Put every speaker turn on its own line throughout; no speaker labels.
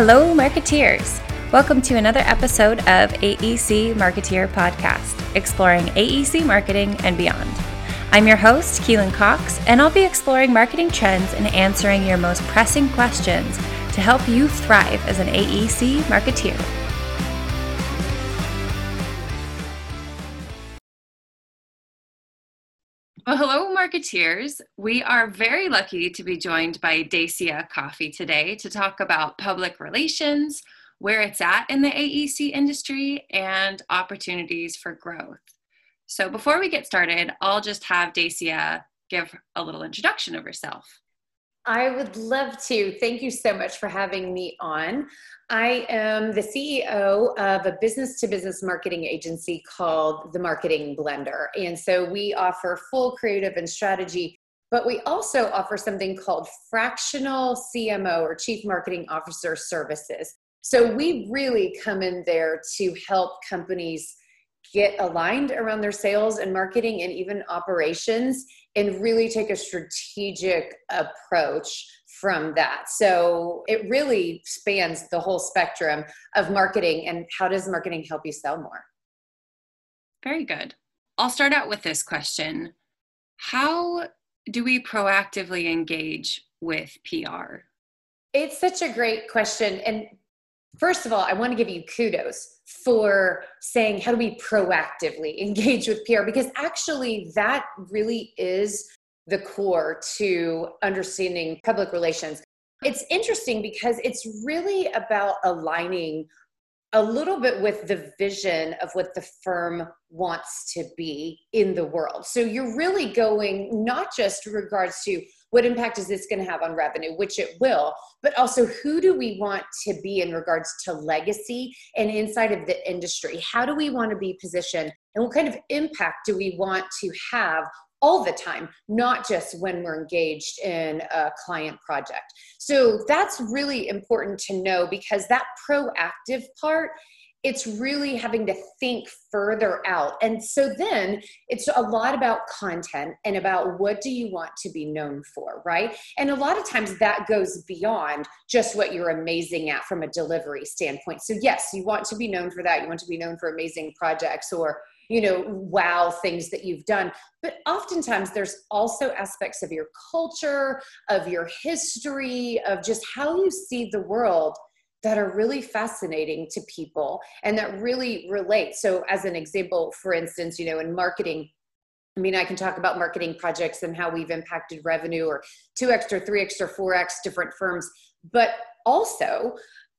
Hello, marketeers. Welcome to another episode of AEC Marketeer Podcast, exploring AEC marketing and beyond. I'm your host, Keelan Cox, and I'll be exploring marketing trends and answering your most pressing questions to help you thrive as an AEC marketeer. Marketeers. We are very lucky to be joined by Dacia Coffey today to talk about public relations, where it's at in the AEC industry, and opportunities for growth. So, before we get started, I'll just have Dacia give a little introduction of herself.
I would love to. Thank you so much for having me on. I am the CEO of a business to business marketing agency called The Marketing Blender. And so we offer full creative and strategy, but we also offer something called fractional CMO or Chief Marketing Officer Services. So we really come in there to help companies get aligned around their sales and marketing and even operations and really take a strategic approach from that. So it really spans the whole spectrum of marketing and how does marketing help you sell more?
Very good. I'll start out with this question How do we proactively engage with PR?
It's such a great question. And first of all, I want to give you kudos for saying, how do we proactively engage with PR? Because actually, that really is the core to understanding public relations. It's interesting because it's really about aligning a little bit with the vision of what the firm wants to be in the world. So you're really going not just regards to what impact is this going to have on revenue, which it will, but also who do we want to be in regards to legacy and inside of the industry? How do we want to be positioned? And what kind of impact do we want to have all the time, not just when we're engaged in a client project. So that's really important to know because that proactive part it's really having to think further out. And so then it's a lot about content and about what do you want to be known for, right? And a lot of times that goes beyond just what you're amazing at from a delivery standpoint. So, yes, you want to be known for that. You want to be known for amazing projects or you know, wow things that you've done. But oftentimes there's also aspects of your culture, of your history, of just how you see the world that are really fascinating to people and that really relate. So, as an example, for instance, you know, in marketing, I mean, I can talk about marketing projects and how we've impacted revenue or 2x or 3x or 4x different firms. But also,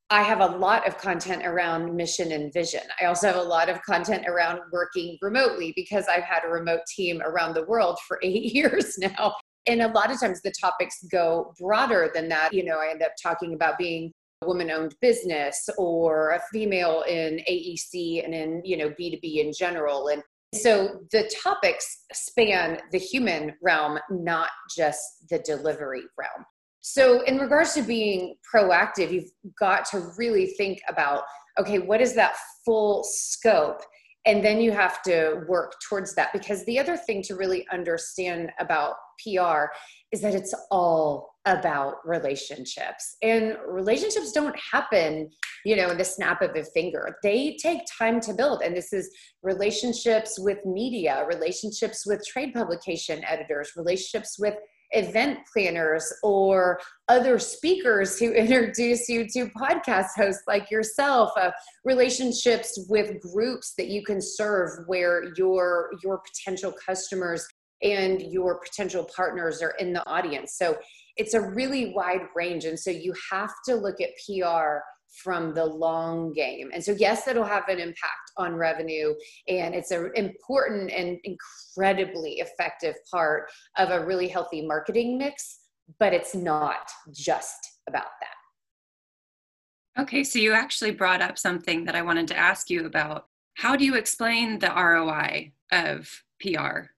I have a lot of content around mission and vision. I also have a lot of content around working remotely because I've had a remote team around the world for eight years now. And a lot of times the topics go broader than that. You know, I end up talking about being woman owned business or a female in AEC and in, you know, B2B in general. And so the topics span the human realm, not just the delivery realm. So, in regards to being proactive, you've got to really think about okay, what is that full scope? And then you have to work towards that because the other thing to really understand about PR is that it's all about relationships. And relationships don't happen, you know, in the snap of a finger. They take time to build. And this is relationships with media, relationships with trade publication editors, relationships with event planners or other speakers who introduce you to podcast hosts like yourself uh, relationships with groups that you can serve where your your potential customers and your potential partners are in the audience so it's a really wide range and so you have to look at pr from the long game. And so, yes, it'll have an impact on revenue, and it's an important and incredibly effective part of a really healthy marketing mix, but it's not just about that.
Okay, so you actually brought up something that I wanted to ask you about. How do you explain the ROI of PR?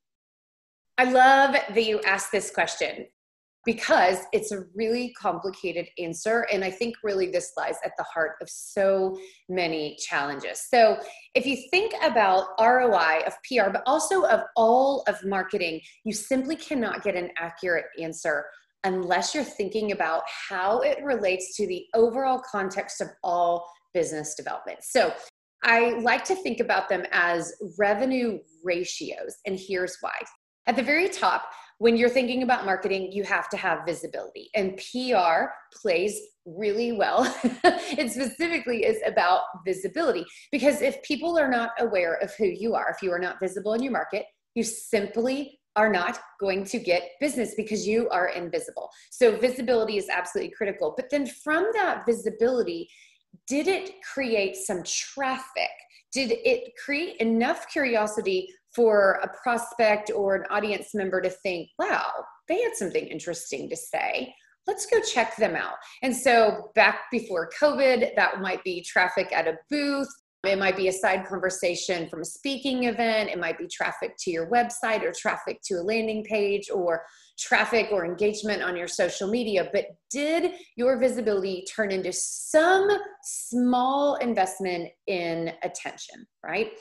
I love that you asked this question because it's a really complicated answer. And I think really this lies at the heart of so many challenges. So, if you think about ROI of PR, but also of all of marketing, you simply cannot get an accurate answer unless you're thinking about how it relates to the overall context of all business development. So I like to think about them as revenue ratios, and here's why. At the very top, when you're thinking about marketing, you have to have visibility, and PR plays really well. it specifically is about visibility because if people are not aware of who you are, if you are not visible in your market, you simply are not going to get business because you are invisible. So, visibility is absolutely critical. But then, from that visibility, did it create some traffic? Did it create enough curiosity for a prospect or an audience member to think, wow, they had something interesting to say? Let's go check them out. And so, back before COVID, that might be traffic at a booth, it might be a side conversation from a speaking event. It might be traffic to your website or traffic to a landing page or traffic or engagement on your social media. But did your visibility turn into some small investment in attention, right?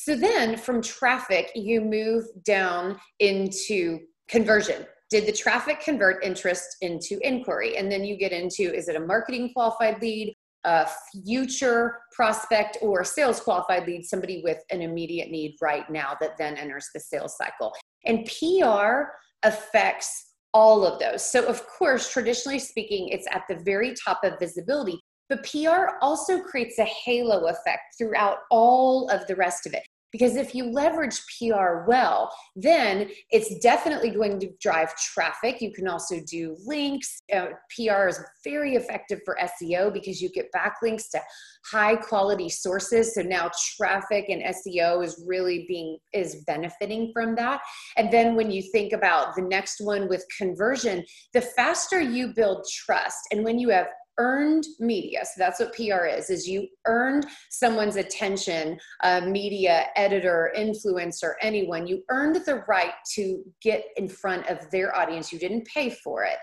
So then from traffic, you move down into conversion. Did the traffic convert interest into inquiry? And then you get into is it a marketing qualified lead? a future prospect or sales qualified lead, somebody with an immediate need right now that then enters the sales cycle. And PR affects all of those. So, of course, traditionally speaking, it's at the very top of visibility, but PR also creates a halo effect throughout all of the rest of it. Because if you leverage PR well, then it's definitely going to drive traffic. You can also do links. Uh, PR is very effective for SEO because you get backlinks to high quality sources. So now traffic and SEO is really being is benefiting from that. And then when you think about the next one with conversion, the faster you build trust and when you have earned media so that's what pr is is you earned someone's attention a media editor influencer anyone you earned the right to get in front of their audience you didn't pay for it.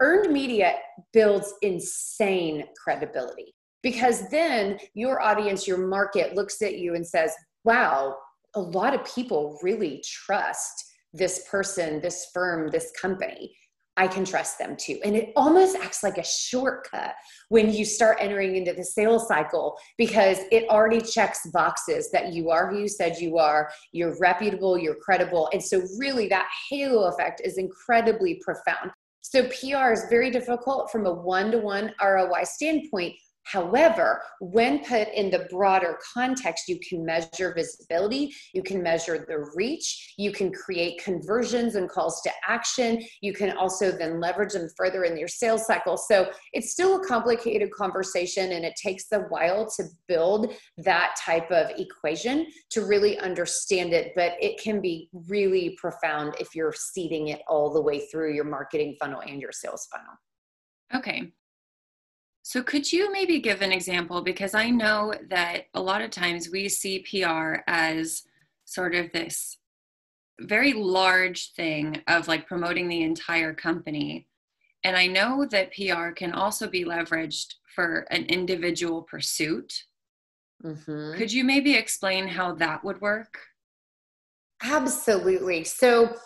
Earned media builds insane credibility because then your audience your market looks at you and says wow a lot of people really trust this person this firm this company I can trust them too. And it almost acts like a shortcut when you start entering into the sales cycle because it already checks boxes that you are who you said you are, you're reputable, you're credible. And so, really, that halo effect is incredibly profound. So, PR is very difficult from a one to one ROI standpoint However, when put in the broader context, you can measure visibility, you can measure the reach, you can create conversions and calls to action. You can also then leverage them further in your sales cycle. So it's still a complicated conversation and it takes a while to build that type of equation to really understand it, but it can be really profound if you're seeding it all the way through your marketing funnel and your sales funnel.
Okay. So, could you maybe give an example? Because I know that a lot of times we see PR as sort of this very large thing of like promoting the entire company. And I know that PR can also be leveraged for an individual pursuit. Mm-hmm. Could you maybe explain how that would work?
Absolutely. So,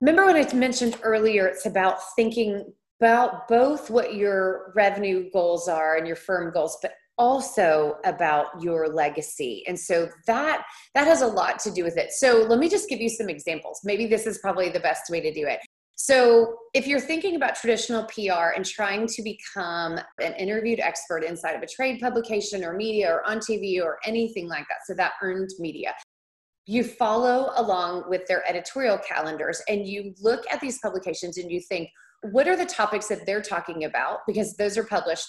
remember when I mentioned earlier, it's about thinking about both what your revenue goals are and your firm goals, but also about your legacy. And so that that has a lot to do with it. So let me just give you some examples. Maybe this is probably the best way to do it. So if you're thinking about traditional pr and trying to become an interviewed expert inside of a trade publication or media or on tv or anything like that so that earned media you follow along with their editorial calendars and you look at these publications and you think what are the topics that they're talking about? Because those are published,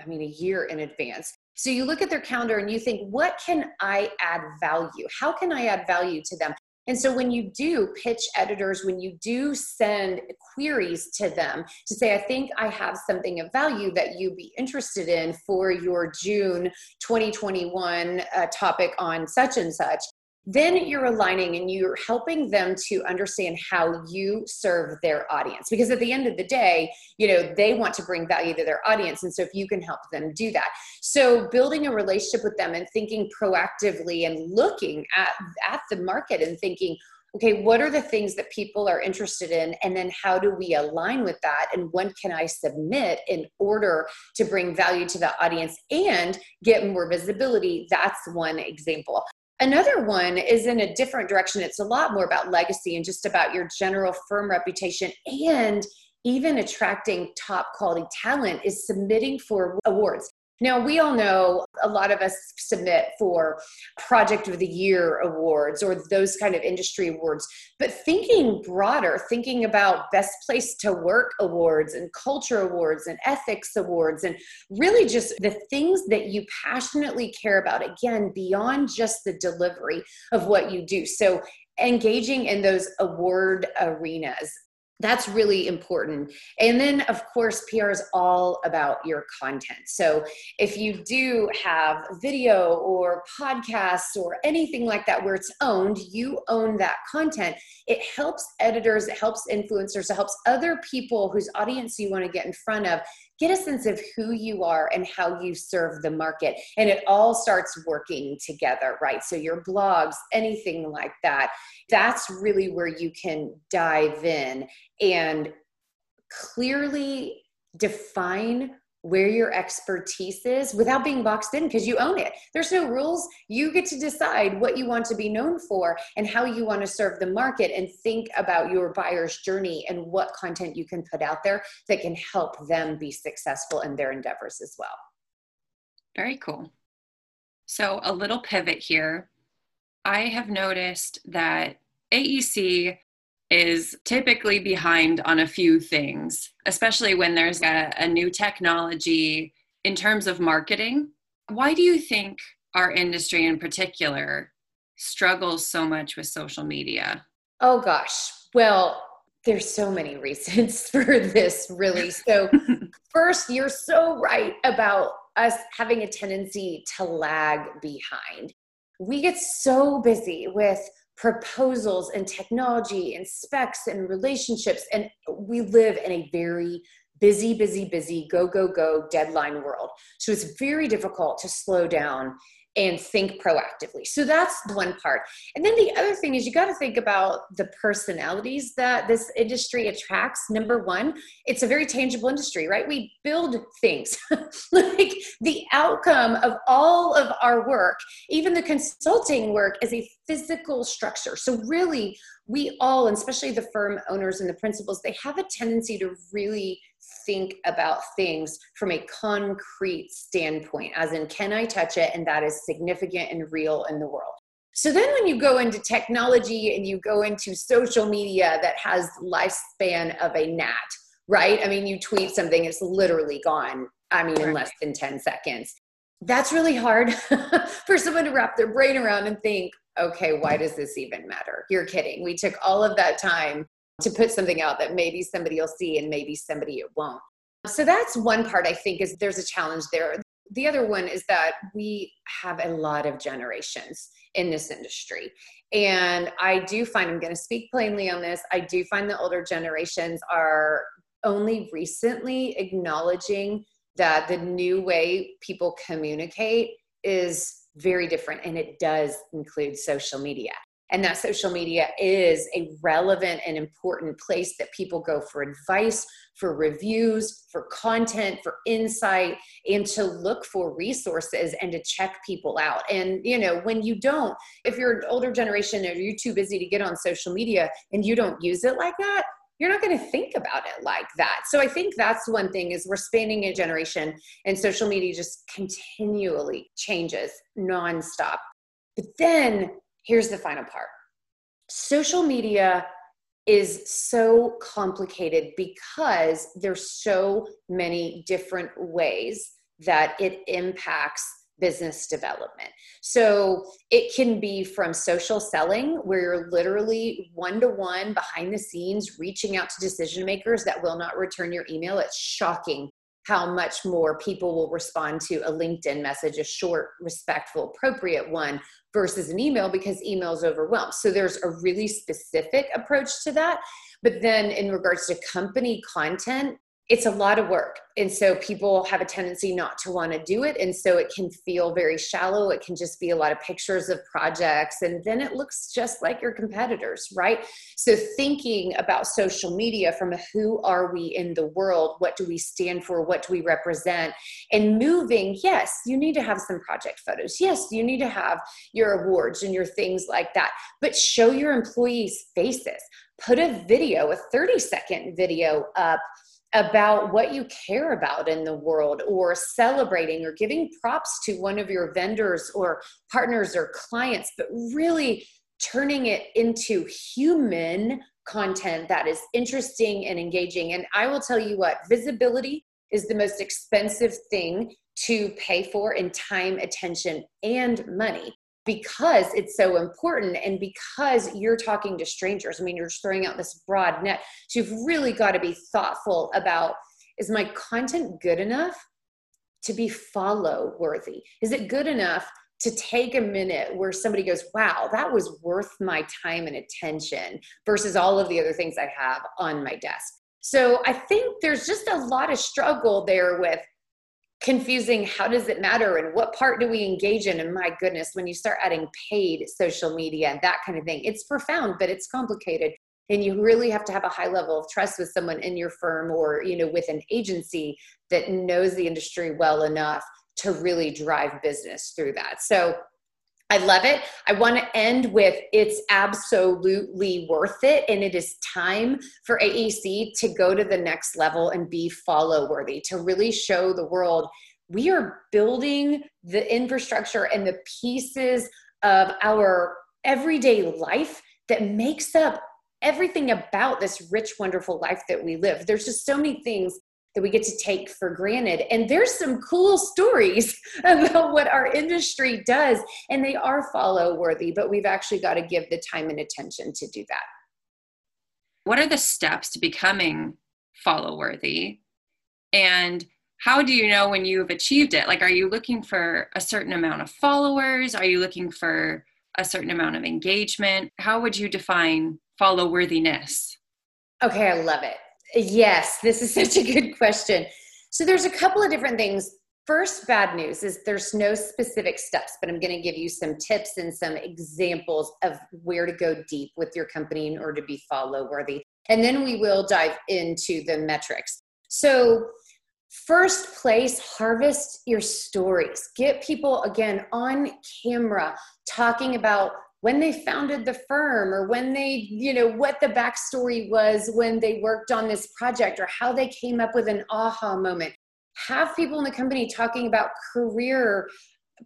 I mean, a year in advance. So you look at their calendar and you think, what can I add value? How can I add value to them? And so when you do pitch editors, when you do send queries to them to say, I think I have something of value that you'd be interested in for your June 2021 uh, topic on such and such, then you're aligning and you're helping them to understand how you serve their audience because at the end of the day you know they want to bring value to their audience and so if you can help them do that so building a relationship with them and thinking proactively and looking at at the market and thinking okay, what are the things that people are interested in? And then how do we align with that? And when can I submit in order to bring value to the audience and get more visibility? That's one example. Another one is in a different direction. It's a lot more about legacy and just about your general firm reputation and even attracting top quality talent is submitting for awards. Now, we all know a lot of us submit for Project of the Year awards or those kind of industry awards, but thinking broader, thinking about Best Place to Work awards and Culture awards and Ethics awards, and really just the things that you passionately care about, again, beyond just the delivery of what you do. So, engaging in those award arenas that's really important. And then, of course, PR is all about your content. So, if you do have video or podcasts or anything like that where it's owned, you own that content. It helps editors, it helps influencers, it helps other people whose audience you want to get in front of get a sense of who you are and how you serve the market. And it all starts working together, right? So, your blogs, anything like that, that's really where you can dive in and clearly define where your expertise is without being boxed in because you own it. There's no rules. You get to decide what you want to be known for and how you want to serve the market and think about your buyer's journey and what content you can put out there that can help them be successful in their endeavors as well.
Very cool. So, a little pivot here. I have noticed that AEC is typically behind on a few things, especially when there's a, a, new technology in terms of marketing. Why do you think our industry in particular struggles so much with social media?
Oh, gosh. Well, there's so many reasons for this, really. So, first, you're so right about us having a tendency to lag behind. We get so busy with proposals and technology and specs and relationships. And we live in a very busy, busy, busy, go, go, go deadline world. So it's very difficult to slow down and think proactively. So that's one part. And then the other thing is you got to think about the personalities that this industry attracts. Number one, it's a very tangible industry, right? We build things. like the outcome of all of our work, even the consulting work, is a physical structure. So really, we all, and especially the firm owners and the principals, they have a tendency to really think about things from a concrete standpoint, as in, can I touch it? And that is significant and real in the world. So then when you go into technology and you go into social media that has lifespan of a gnat, right? I mean, you tweet something, it's literally gone, I mean, in less than 10 seconds. That's really hard for someone to wrap their brain around and think, okay, why does this even matter? You're kidding. We took all of that time to put something out that maybe somebody will see and maybe somebody it won't. So that's one part I think is there's a challenge there. The other one is that we have a lot of generations in this industry. And I do find, I'm going to speak plainly on this, I do find the older generations are only recently acknowledging that the new way people communicate is very different and it does include social media and that social media is a relevant and important place that people go for advice, for reviews, for content, for insight, and to look for resources and to check people out. And, you know, when you don't, if you're an older generation or you're too busy to get on social media and you don't use it like that, you're not going to think about it like that. So I think that's one thing is we're spanning a generation and social media just continually changes nonstop. But then here's the final part social media is so complicated because there's so many different ways that it impacts business development. So it can be from social selling, where you're literally one to one behind the scenes reaching out to decision makers that will not return your email. It's shocking how much more people will respond to a LinkedIn message, a short, respectful, appropriate one versus an email because email is overwhelmed. So there's a really specific approach to that. But then in regards to company content, it's a lot of work. And so people have a tendency not to want to do it. And so it can feel very shallow. It can just be a lot of pictures of projects. And then it looks just like your competitors, right? So thinking about social media from a who are we in the world? What do we stand for? What do we represent? And moving, yes, you need to have some project photos. Yes, you need to have your awards and your things like that. But show your employees' faces. Put a video, a 30 second video up about what you care about in the world or celebrating or giving props to one of your vendors or partners or clients, but really turning it into human content that is interesting and engaging. And I will tell you what, visibility is the most expensive thing to pay for in time, attention, and money because it's so important and because you're talking to strangers. I mean, you're just throwing out this broad net. So you've really got to be thoughtful about is my content good enough to be follow worthy? Is it good enough to take a minute where somebody goes, wow, that was worth my time and attention versus all of the other things I have on my desk? So I think there's just a lot of struggle there with confusing how does it matter? And what part do we engage in? And my goodness when you start adding paid social media and that kind of thing it's profound but it's complicated. And you really have to have a high level of trust with someone in your firm or you know with an agency that knows the industry well enough to really drive business through that. So I love it. I want to end with it's absolutely worth it. And it is time for AEC to go to the next level and be follow worthy, to really show the world we are building the infrastructure and the pieces of our everyday life that makes up everything about this rich, wonderful life that we live. There's just so many things that we get to take for granted. And there's some cool stories about what our industry does, and they are follow worthy, but we've actually got to give the time and attention to do that.
What are the steps to becoming follow worthy? And how do you know when you've achieved it? Like, are you looking for a certain amount of followers? Are you looking for a certain amount of engagement? How would you define follow worthiness?
Okay, I love it. Yes, this is such a good question. So there's a couple of different things. First, bad news is there's no specific steps, but I'm going to give you some tips and some examples of where to go deep with your company in order to be follow worthy. And then we will dive into the metrics. So, first place, harvest your stories. Get people again on camera talking about when they founded the firm or when they, you know, what the backstory was when they worked on this project or how they came up with an aha moment. Have people in the company talking about career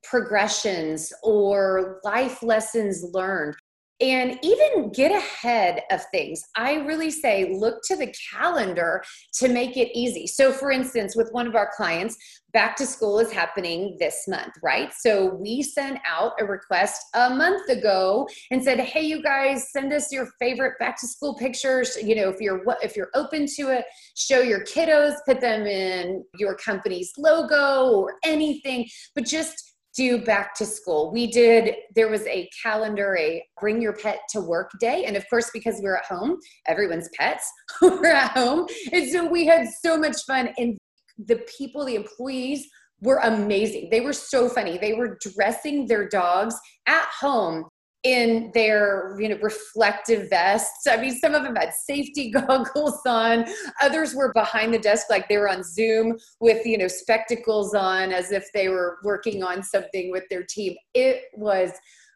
progressions or life lessons learned and even get ahead of things. I really say look to the calendar to make it easy. So, for instance, with one of our clients, back to school is happening this month, right? So, we sent out a request a month ago and said, "Hey, you guys, send us your favorite back to school pictures. You know, if you're if you're open to it, show your kiddos, put them in your company's logo or anything, but just do back to school. We did, there was a calendar, a bring your pet to work day. And of course, because we're at home, everyone's pets were at home. And so we had so much fun. And the people, the employees were amazing. They were so funny. They were dressing their dogs at home in their you know reflective vests. I mean some of them had safety goggles on. Others were behind the desk like they were on zoom with you know spectacles on as if they were working on something with their team. It was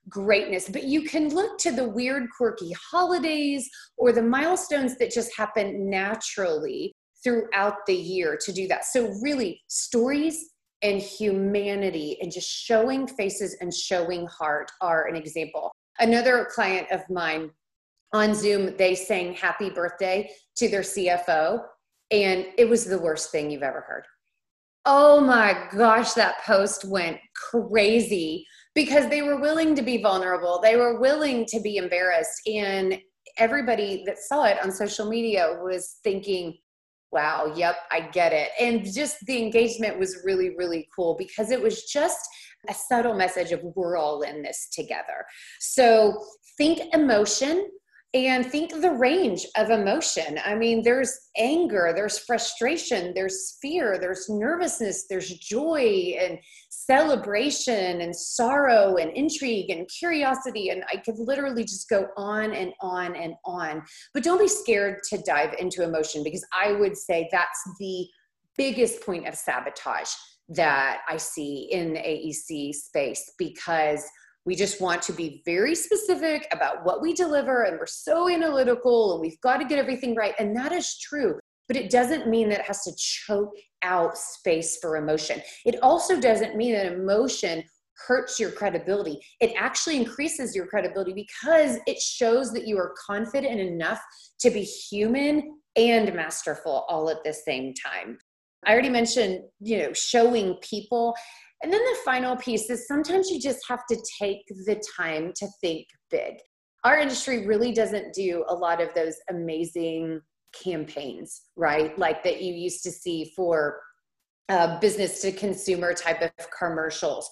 greatness. But you can look to the weird quirky holidays or the milestones that just happen naturally throughout the year to do that. So really stories and humanity and just showing faces and showing heart are an example another client of mine on Zoom, they sang happy birthday to their CFO, and it was the worst thing you've ever heard. Oh my gosh, that post went crazy because they were willing to be vulnerable. They were willing to be embarrassed. And everybody that saw it on social media was thinking, wow, yep, I get it. And just the engagement was really, really cool because it was just a subtle message of we're all in this together. So think emotion, and think the range of emotion. I mean, there's anger, there's frustration, there's fear, there's nervousness, there's joy and celebration and sorrow and intrigue and curiosity. And I could literally just go on and on and on. But don't be scared to dive into emotion because I would say that's the biggest point of sabotage that I see in the AEC space because we just want to be very specific about what we deliver and we're so analytical and we've got to get everything right. And that is true. But it doesn't mean that it has to choke out space for emotion. It also doesn't mean that emotion hurts your credibility. It actually increases your credibility because it shows that you are confident enough to be human and masterful all at the same time. I already mentioned, you know, showing people and then the final piece is sometimes you just have to take the time to think big. Our industry really doesn't do a lot of those amazing campaigns, right? Like that you used to see for uh, business to consumer type of commercials.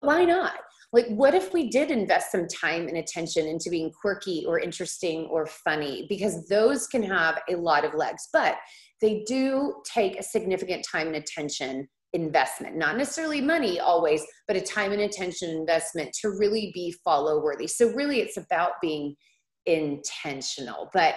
Why not? Like, what if we did invest some time and attention into being quirky or interesting or funny? Because those can have a lot of legs, but they do take a significant time and attention investment, not necessarily money always, but a time and attention investment to really be follow worthy. So, really, it's about being intentional. But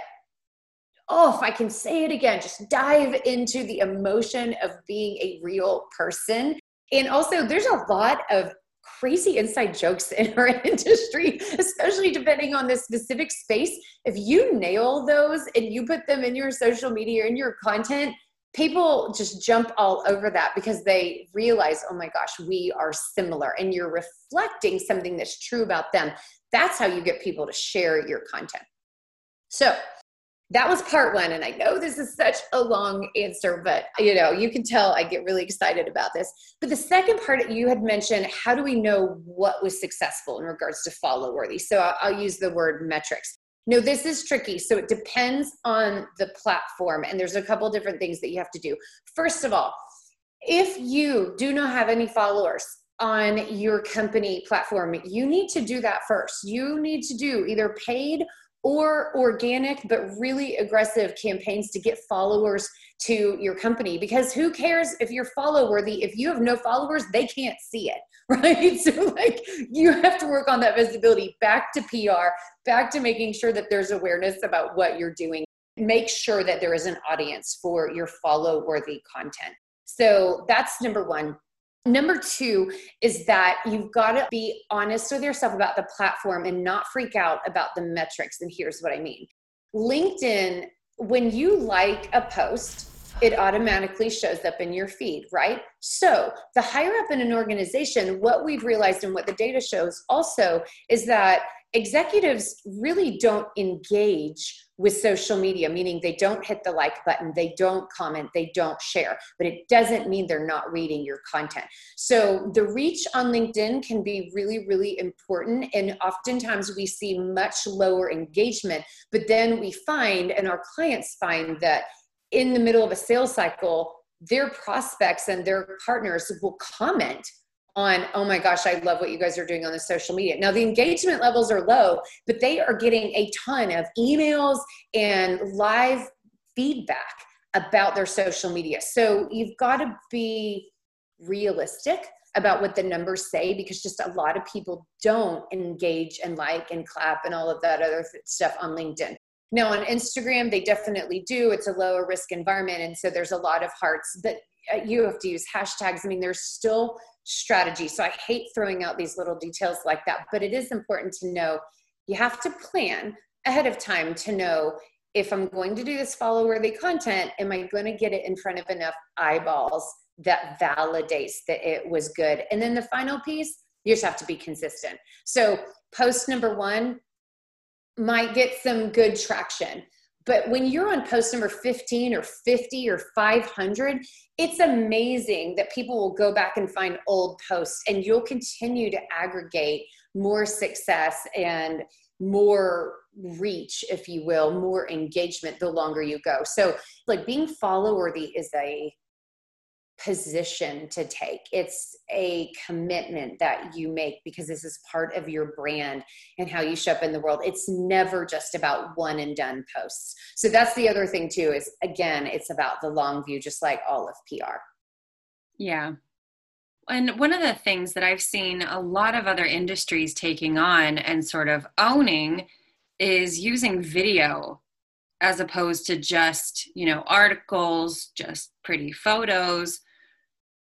oh, if I can say it again, just dive into the emotion of being a real person. And also, there's a lot of crazy inside jokes in our industry, especially depending on the specific space. If you nail those and you put them in your social media and your content, people just jump all over that because they realize, oh my gosh, we are similar. And you're reflecting something that's true about them. That's how you get people to share your content. So that was part one. And I know this is such a long answer, but you know, you can tell I get really excited about this. But the second part you had mentioned, how do we know what was successful in regards to follow worthy? So I'll, I'll use the word metrics. No, this is tricky. So it depends on the platform, and there's a couple different things that you have to do. First of all, if you do not have any followers on your company platform, you need to do that first. You need to do either paid or organic but really aggressive campaigns to get followers to your company. Because who cares if you're follow worthy if you have no followers they can't see it right? So like you have to work on that visibility back to pr back to making sure that there's awareness about what you're doing. Make sure that there is an audience for your follow worthy content. So that's number one Number two is that you've got to be honest with yourself about the platform and not freak out about the metrics. And here's what I mean LinkedIn, when you like a post, it automatically shows up in your feed, right? So, the higher up in an organization, what we've realized and what the data shows also is that executives really don't engage with social media, meaning they don't hit the like button, they don't comment, they don't share, but it doesn't mean they're not reading your content. So the reach on LinkedIn can be really, really important. And oftentimes we see much lower engagement, but then we find, and our clients find that in the middle of a sales cycle, their prospects and their partners will comment on, oh my gosh, I love what you guys are doing on the social media. Now, the engagement levels are low, but they are getting a ton of emails and live feedback about their social media. So you've got to be realistic about what the numbers say because just a lot of people don't engage and like and clap and all of that other stuff on LinkedIn. Now, on Instagram, they definitely do. It's a lower risk environment. And so there's a lot of hearts, but uh, you have to use hashtags. I mean, there's still strategy. So I hate throwing out these little details like that, but it is important to know you have to plan ahead of time to know if I'm going to do this follow worthy content, am I going to get it in front of enough eyeballs that validates that it was good? And then the final piece, you just have to be consistent. So post number one might get some good traction. But when you're on post number 15 or 50 or 500, it's amazing that people will go back and find old posts and you'll continue to aggregate more success and more reach, if you will, more engagement the longer you go. So, like being follow worthy is a position to take. It's a commitment that you make because this is part of your brand and how you show up in the world. It's never just about one and done posts. So that's the other thing too is again, it's about the long view just like all of PR.
Yeah. And one of the things that I've seen a lot of other industries taking on and sort of owning is using video as opposed to just, you know, articles, just pretty photos.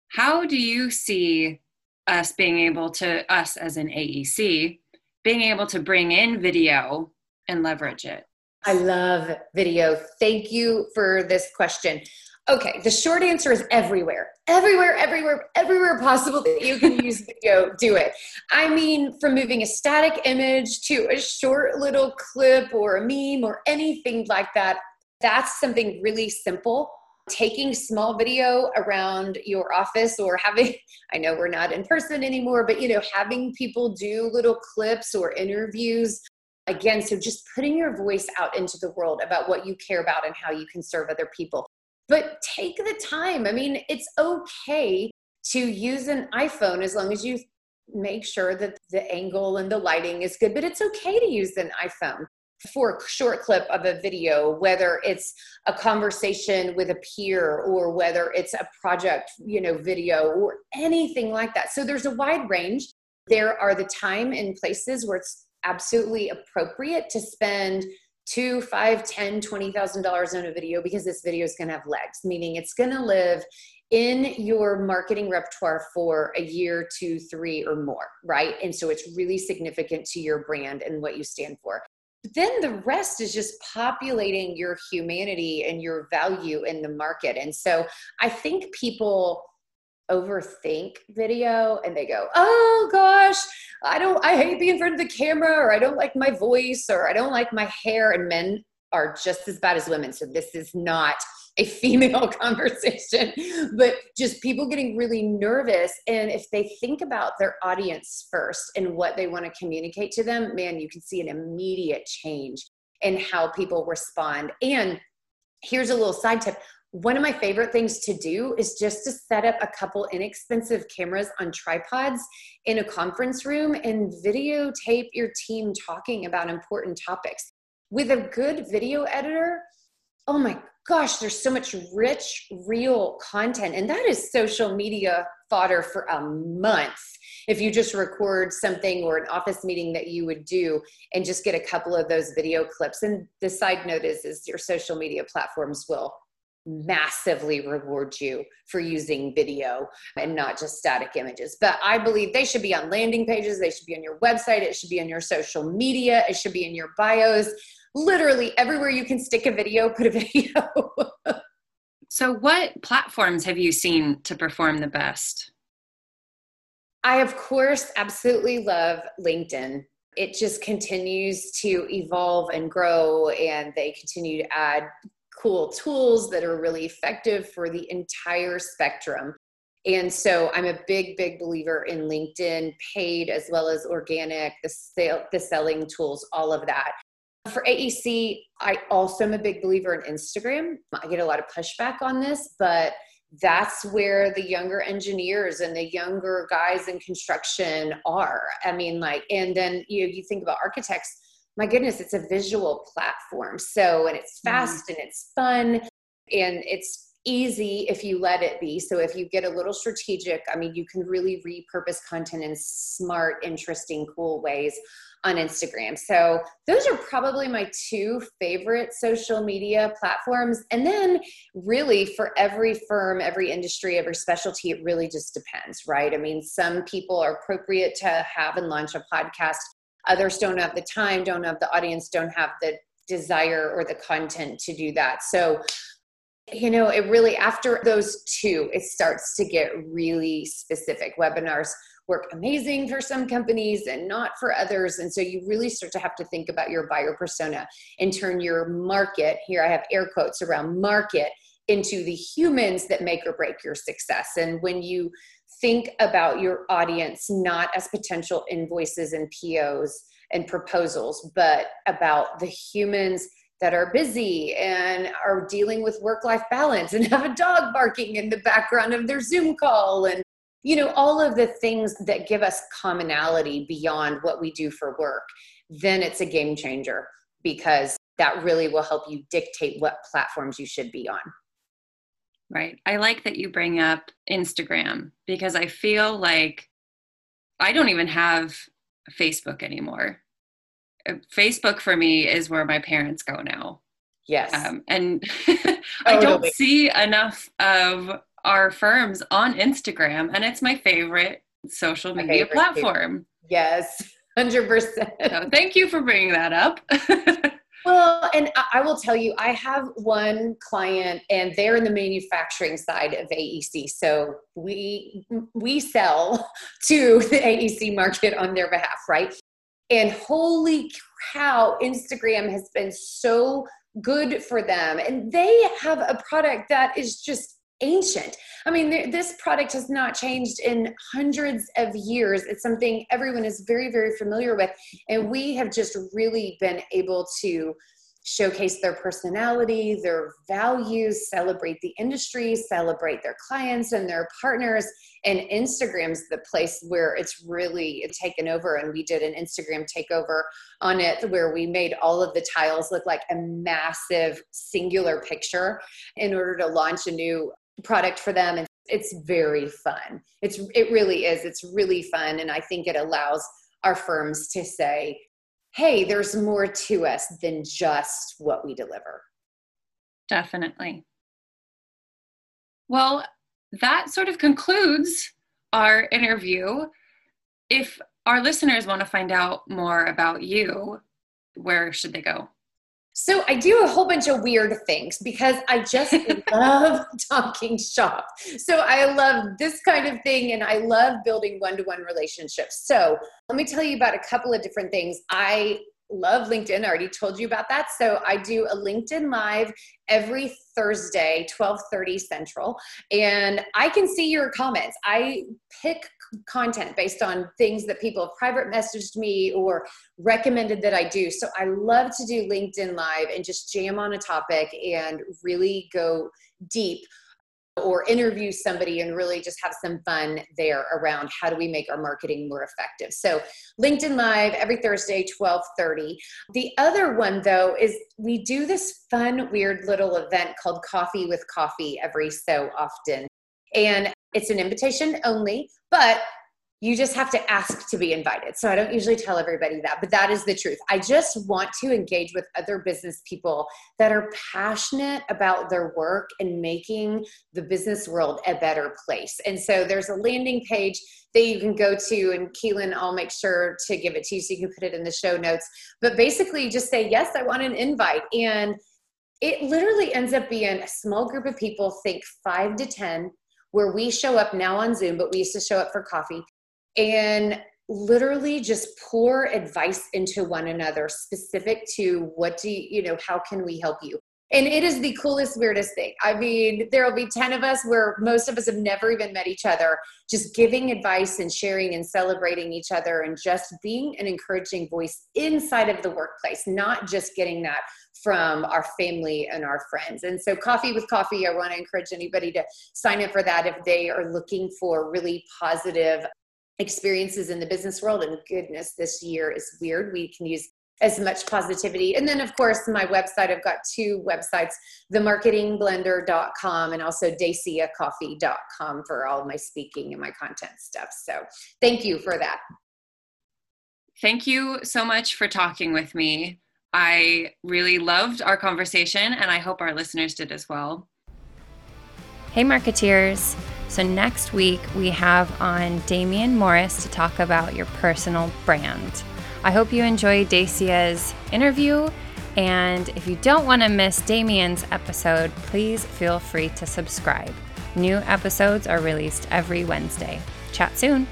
How do you see us being able to, us as an AEC, being able to bring in video and leverage it?
I love video. Thank you for this question. Okay, the short answer is everywhere. Everywhere, everywhere, everywhere possible that you can use video, do it. I mean, from moving a static image to a short little clip or a meme or anything like that, that's something really simple. Taking small video around your office or having, I know we're not in person anymore, but you know, having people do little clips or interviews again so just putting your voice out into the world about what you care about and how you can serve other people but take the time. I mean, it's okay to use an iPhone as long as you make sure that the angle and the lighting is good, but it's okay to use an iPhone for a short clip of a video whether it's a conversation with a peer or whether it's a project you know video or anything like that so there's a wide range there are the time and places where it's absolutely appropriate to spend two, five, ten, twenty thousand dollars on a video because this video is going to have legs, meaning it's going to live in your marketing repertoire for a year, two, three, or more, right? And so it's really significant to your brand and what you stand for. But then the rest is just populating your humanity and your value in the market. And so I think people overthink video and they go, oh gosh, I don't, I hate being in front of the camera or I don't like my voice or I don't like my hair. And men are just as bad as women. So this is not a female conversation, but just people getting really nervous. And if they think about their audience first and what they want to communicate to them, man, you can see an immediate change in how people respond. And here's a little side tip one of my favorite things to do is just to set up a couple inexpensive cameras on tripods in a conference room and videotape your team talking about important topics. With a good video editor, oh my gosh, there's so much rich, real content. And that is social media fodder for a month. If you just record something or an office meeting that you would do and just get a couple of those video clips. And the side note is, is your social media platforms will massively reward you for using video and not just static images. But I believe they should be on landing pages, they should be on your website, it should be on your social media, it should be in your bios. Literally everywhere you can stick a video, put a video.
so, what platforms have you seen to perform the best?
I, of course, absolutely love LinkedIn it just continues to evolve and grow and they continue to add cool tools that are really effective for the entire spectrum. And so I'm a big, big believer in LinkedIn, paid as well as organic, the sale, the selling tools, all of that. For AEC, I also am a big believer in Instagram. I get a lot of pushback on this, but that's where the younger engineers and the younger guys in construction are. I mean, like, and then you you think about architects my goodness, it's a visual platform. So, and it's mm-hmm. fast mm. and it's fun and it's easy if you let it be. So, if you get a little strategic, I mean, you can really repurpose content in smart, interesting, cool ways on Instagram. So, those are probably my two favorite social media platforms. And then, really, for every firm, every industry, every specialty, it really just depends, right? I mean, some people are appropriate to have and launch a podcast Others don't have the time, don't have the audience, don't have the desire or the content to do that. So, you know, it really, after those two, it starts to get really specific. Webinars work amazing for some companies and not for others. And so you really start to have to think about your buyer persona and turn your market, here I have air quotes around market, into the humans that make or break your success. And when you think about your audience not as potential invoices and POs and proposals, but about the humans that are busy and are dealing with work life balance and have a dog barking in the background of their Zoom call and you know all of the things that give us commonality beyond what we do for work then it's a game changer because that really will help you dictate what platforms you should be on
right i like that you bring up instagram because i feel like i don't even have facebook anymore uh, facebook for me is where my parents go now
yes
um, and i don't see enough of our firms on Instagram, and it's my favorite social media favorite platform.
Too. Yes, 100%.
So thank you for bringing that up.
well, and I will tell you, I have one client, and they're in the manufacturing side of AEC. So we we sell to the AEC market on their behalf, right? And holy cow, Instagram has been so good for them. And they have a product that is just ancient. I mean, this product has not changed in hundreds of years. It's something everyone is very, very familiar with. And we have just really been able to showcase their personality, their values, celebrate the industry, celebrate their clients and their partners. And Instagram's the place where it's really taken over. And we did an Instagram takeover on it where we made all of the tiles look like a massive singular picture in order to launch a new product for them and it's very fun. It's it really is. It's really fun and i think it allows our firms to say hey there's more to us than just what we deliver.
Definitely. Well that sort of concludes our interview. If our listeners want to find out more about you where should they go
so I do a whole bunch of weird things because I just love talking shop. So I love this kind of thing and I love building one-to-one relationships. So let me tell you about a couple of different things. I love LinkedIn. I already told you about that. So I do a LinkedIn live every Thursday, 12:30 Central, and I can see your comments. I pick content based on things that people have private messaged me or recommended that I do. So I love to do LinkedIn Live and just jam on a topic and really go deep or interview somebody and really just have some fun there around how do we make our marketing more effective. So LinkedIn Live every Thursday 12:30. The other one though is we do this fun weird little event called Coffee with Coffey every so often. And it's an invitation only, but you just have to ask to be invited. So I don't usually tell everybody that, but that is the truth. I just want to engage with other business people that are passionate about their work and making the business world a better place. And so there's a landing page that you can go to, and Keelan, I'll make sure to give it to you so you can put it in the show notes. But basically, just say, Yes, I want an invite. And it literally ends up being a small group of people, think five to 10 where we show up now on Zoom, but we used to show up for coffee and literally just pour advice into one another specific to what do you, you know, how can we help you? And it is the coolest, weirdest thing. I mean, there will be 10 of us where most of us have never even met each other, just giving advice and sharing and celebrating each other and just being an encouraging voice inside of the workplace, not just getting that from our family and our friends. And so, Coffee with Coffey, I want to encourage anybody to sign up for that if they are looking for really positive experiences in the business world. And goodness, this year is weird. We can use as much positivity. And then, of course, my website, I've got two websites themarketingblender.com and also daciacoffey.com for all my speaking and my content stuff. So, thank you for that.
Thank you so much for talking with me. I really loved our conversation, and I hope our listeners did as well. Hey, marketeers. So, next week we have on Damian Morris to talk about your personal brand. I hope you enjoy Dacia's interview. And if you don't want to miss Damian's episode, please feel free to subscribe. New episodes are released every Wednesday. Chat soon.